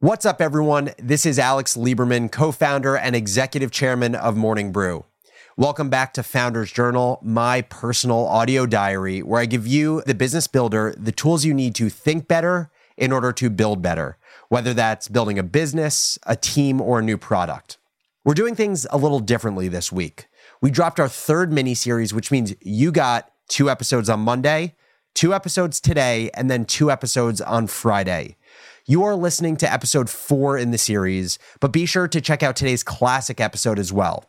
What's up, everyone? This is Alex Lieberman, co founder and executive chairman of Morning Brew. Welcome back to Founders Journal, my personal audio diary, where I give you, the business builder, the tools you need to think better in order to build better, whether that's building a business, a team, or a new product. We're doing things a little differently this week. We dropped our third mini series, which means you got two episodes on Monday, two episodes today, and then two episodes on Friday. You are listening to episode four in the series, but be sure to check out today's classic episode as well.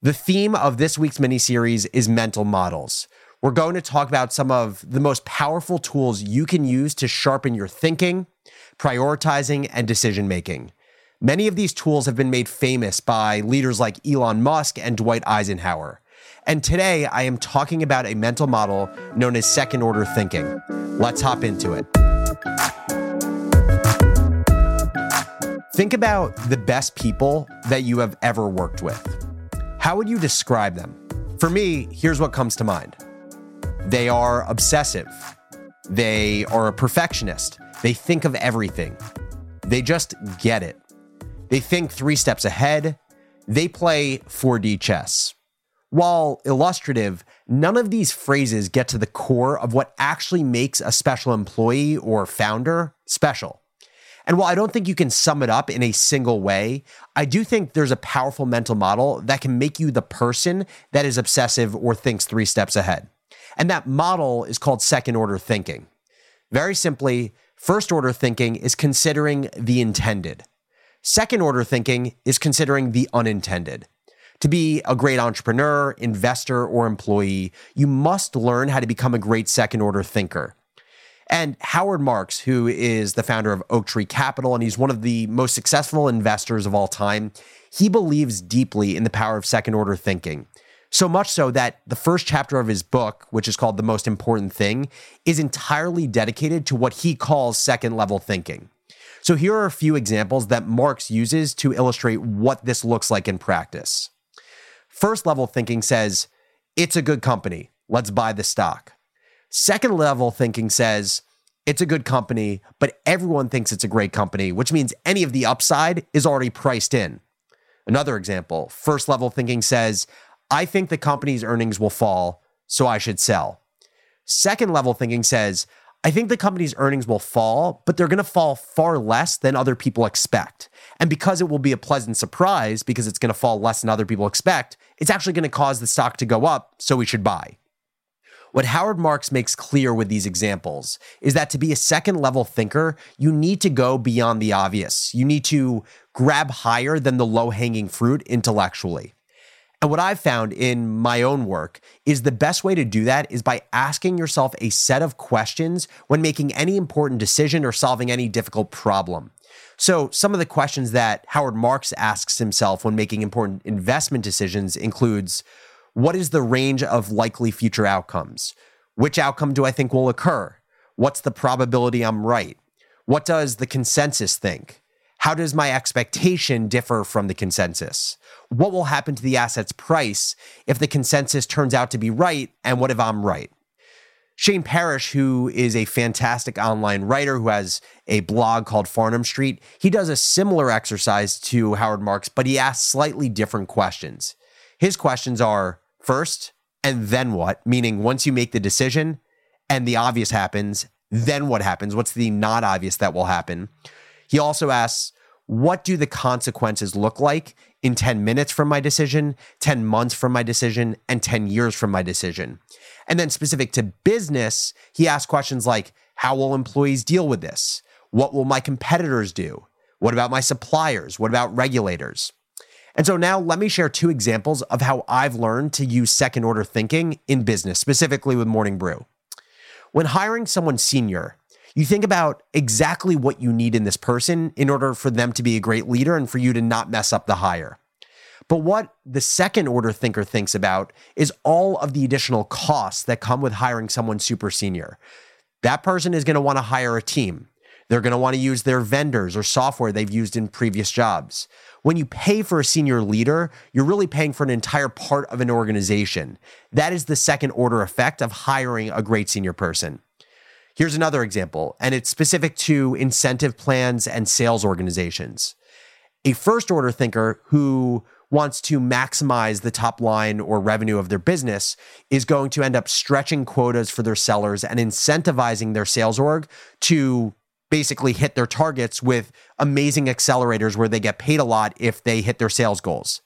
The theme of this week's mini series is mental models. We're going to talk about some of the most powerful tools you can use to sharpen your thinking, prioritizing, and decision making. Many of these tools have been made famous by leaders like Elon Musk and Dwight Eisenhower. And today I am talking about a mental model known as second order thinking. Let's hop into it. Think about the best people that you have ever worked with. How would you describe them? For me, here's what comes to mind they are obsessive, they are a perfectionist, they think of everything, they just get it. They think three steps ahead, they play 4D chess. While illustrative, none of these phrases get to the core of what actually makes a special employee or founder special. And while I don't think you can sum it up in a single way, I do think there's a powerful mental model that can make you the person that is obsessive or thinks three steps ahead. And that model is called second order thinking. Very simply, first order thinking is considering the intended. Second order thinking is considering the unintended. To be a great entrepreneur, investor, or employee, you must learn how to become a great second order thinker. And Howard Marks, who is the founder of Oaktree Capital, and he's one of the most successful investors of all time, he believes deeply in the power of second order thinking. So much so that the first chapter of his book, which is called The Most Important Thing, is entirely dedicated to what he calls second level thinking. So here are a few examples that Marks uses to illustrate what this looks like in practice. First level thinking says, it's a good company. Let's buy the stock. Second level thinking says it's a good company, but everyone thinks it's a great company, which means any of the upside is already priced in. Another example first level thinking says, I think the company's earnings will fall, so I should sell. Second level thinking says, I think the company's earnings will fall, but they're going to fall far less than other people expect. And because it will be a pleasant surprise, because it's going to fall less than other people expect, it's actually going to cause the stock to go up, so we should buy. What Howard Marks makes clear with these examples is that to be a second level thinker, you need to go beyond the obvious. You need to grab higher than the low hanging fruit intellectually. And what I've found in my own work is the best way to do that is by asking yourself a set of questions when making any important decision or solving any difficult problem. So, some of the questions that Howard Marks asks himself when making important investment decisions includes what is the range of likely future outcomes? Which outcome do I think will occur? What's the probability I'm right? What does the consensus think? How does my expectation differ from the consensus? What will happen to the asset's price if the consensus turns out to be right? And what if I'm right? Shane Parrish, who is a fantastic online writer who has a blog called Farnham Street, he does a similar exercise to Howard Marks, but he asks slightly different questions. His questions are first and then what? Meaning, once you make the decision and the obvious happens, then what happens? What's the not obvious that will happen? He also asks, what do the consequences look like in 10 minutes from my decision, 10 months from my decision, and 10 years from my decision? And then specific to business, he asks questions like, how will employees deal with this? What will my competitors do? What about my suppliers? What about regulators? And so now let me share two examples of how I've learned to use second order thinking in business, specifically with Morning Brew. When hiring someone senior, you think about exactly what you need in this person in order for them to be a great leader and for you to not mess up the hire. But what the second order thinker thinks about is all of the additional costs that come with hiring someone super senior. That person is going to want to hire a team. They're going to want to use their vendors or software they've used in previous jobs. When you pay for a senior leader, you're really paying for an entire part of an organization. That is the second order effect of hiring a great senior person. Here's another example, and it's specific to incentive plans and sales organizations. A first order thinker who wants to maximize the top line or revenue of their business is going to end up stretching quotas for their sellers and incentivizing their sales org to basically hit their targets with amazing accelerators where they get paid a lot if they hit their sales goals.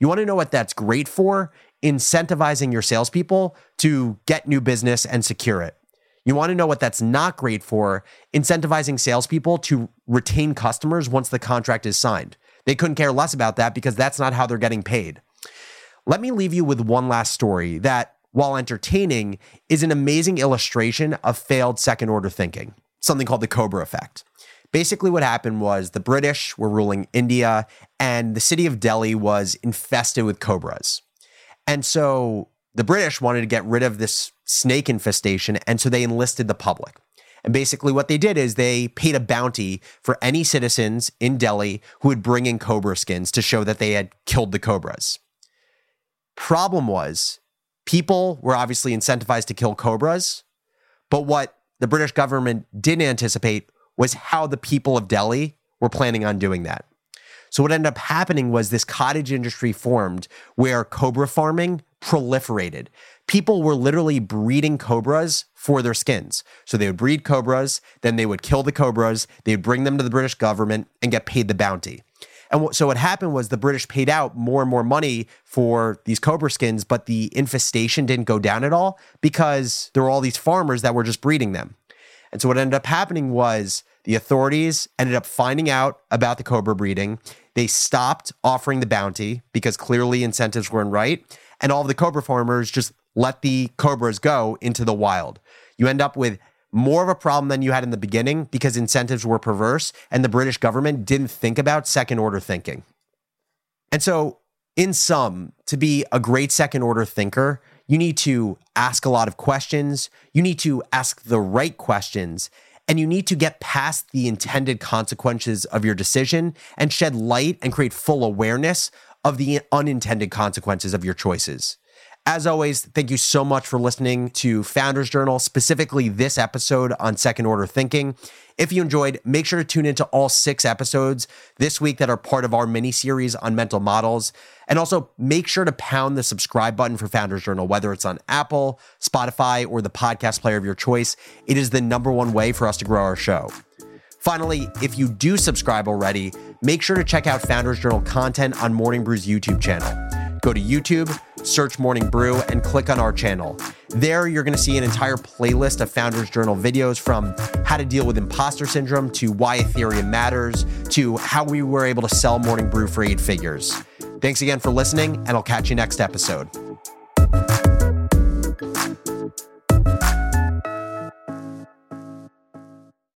You want to know what that's great for? Incentivizing your salespeople to get new business and secure it. You want to know what that's not great for? Incentivizing salespeople to retain customers once the contract is signed. They couldn't care less about that because that's not how they're getting paid. Let me leave you with one last story that, while entertaining, is an amazing illustration of failed second order thinking, something called the Cobra effect. Basically, what happened was the British were ruling India, and the city of Delhi was infested with cobras. And so the British wanted to get rid of this snake infestation, and so they enlisted the public. And basically, what they did is they paid a bounty for any citizens in Delhi who would bring in cobra skins to show that they had killed the cobras. Problem was, people were obviously incentivized to kill cobras, but what the British government didn't anticipate was how the people of Delhi were planning on doing that. So, what ended up happening was this cottage industry formed where cobra farming proliferated. People were literally breeding cobras for their skins. So they would breed cobras, then they would kill the cobras, they would bring them to the British government and get paid the bounty. And so what happened was the British paid out more and more money for these cobra skins, but the infestation didn't go down at all because there were all these farmers that were just breeding them. And so what ended up happening was the authorities ended up finding out about the cobra breeding. They stopped offering the bounty because clearly incentives weren't right. And all of the cobra farmers just let the cobras go into the wild. You end up with more of a problem than you had in the beginning because incentives were perverse and the British government didn't think about second order thinking. And so, in sum, to be a great second order thinker, you need to ask a lot of questions, you need to ask the right questions, and you need to get past the intended consequences of your decision and shed light and create full awareness of the unintended consequences of your choices. As always, thank you so much for listening to Founders Journal, specifically this episode on second order thinking. If you enjoyed, make sure to tune into all six episodes this week that are part of our mini series on mental models. And also make sure to pound the subscribe button for Founders Journal, whether it's on Apple, Spotify, or the podcast player of your choice. It is the number one way for us to grow our show. Finally, if you do subscribe already, make sure to check out Founders Journal content on Morning Brew's YouTube channel. Go to YouTube search Morning Brew, and click on our channel. There, you're going to see an entire playlist of Founders Journal videos from how to deal with imposter syndrome to why Ethereum matters to how we were able to sell Morning Brew for eight figures. Thanks again for listening, and I'll catch you next episode.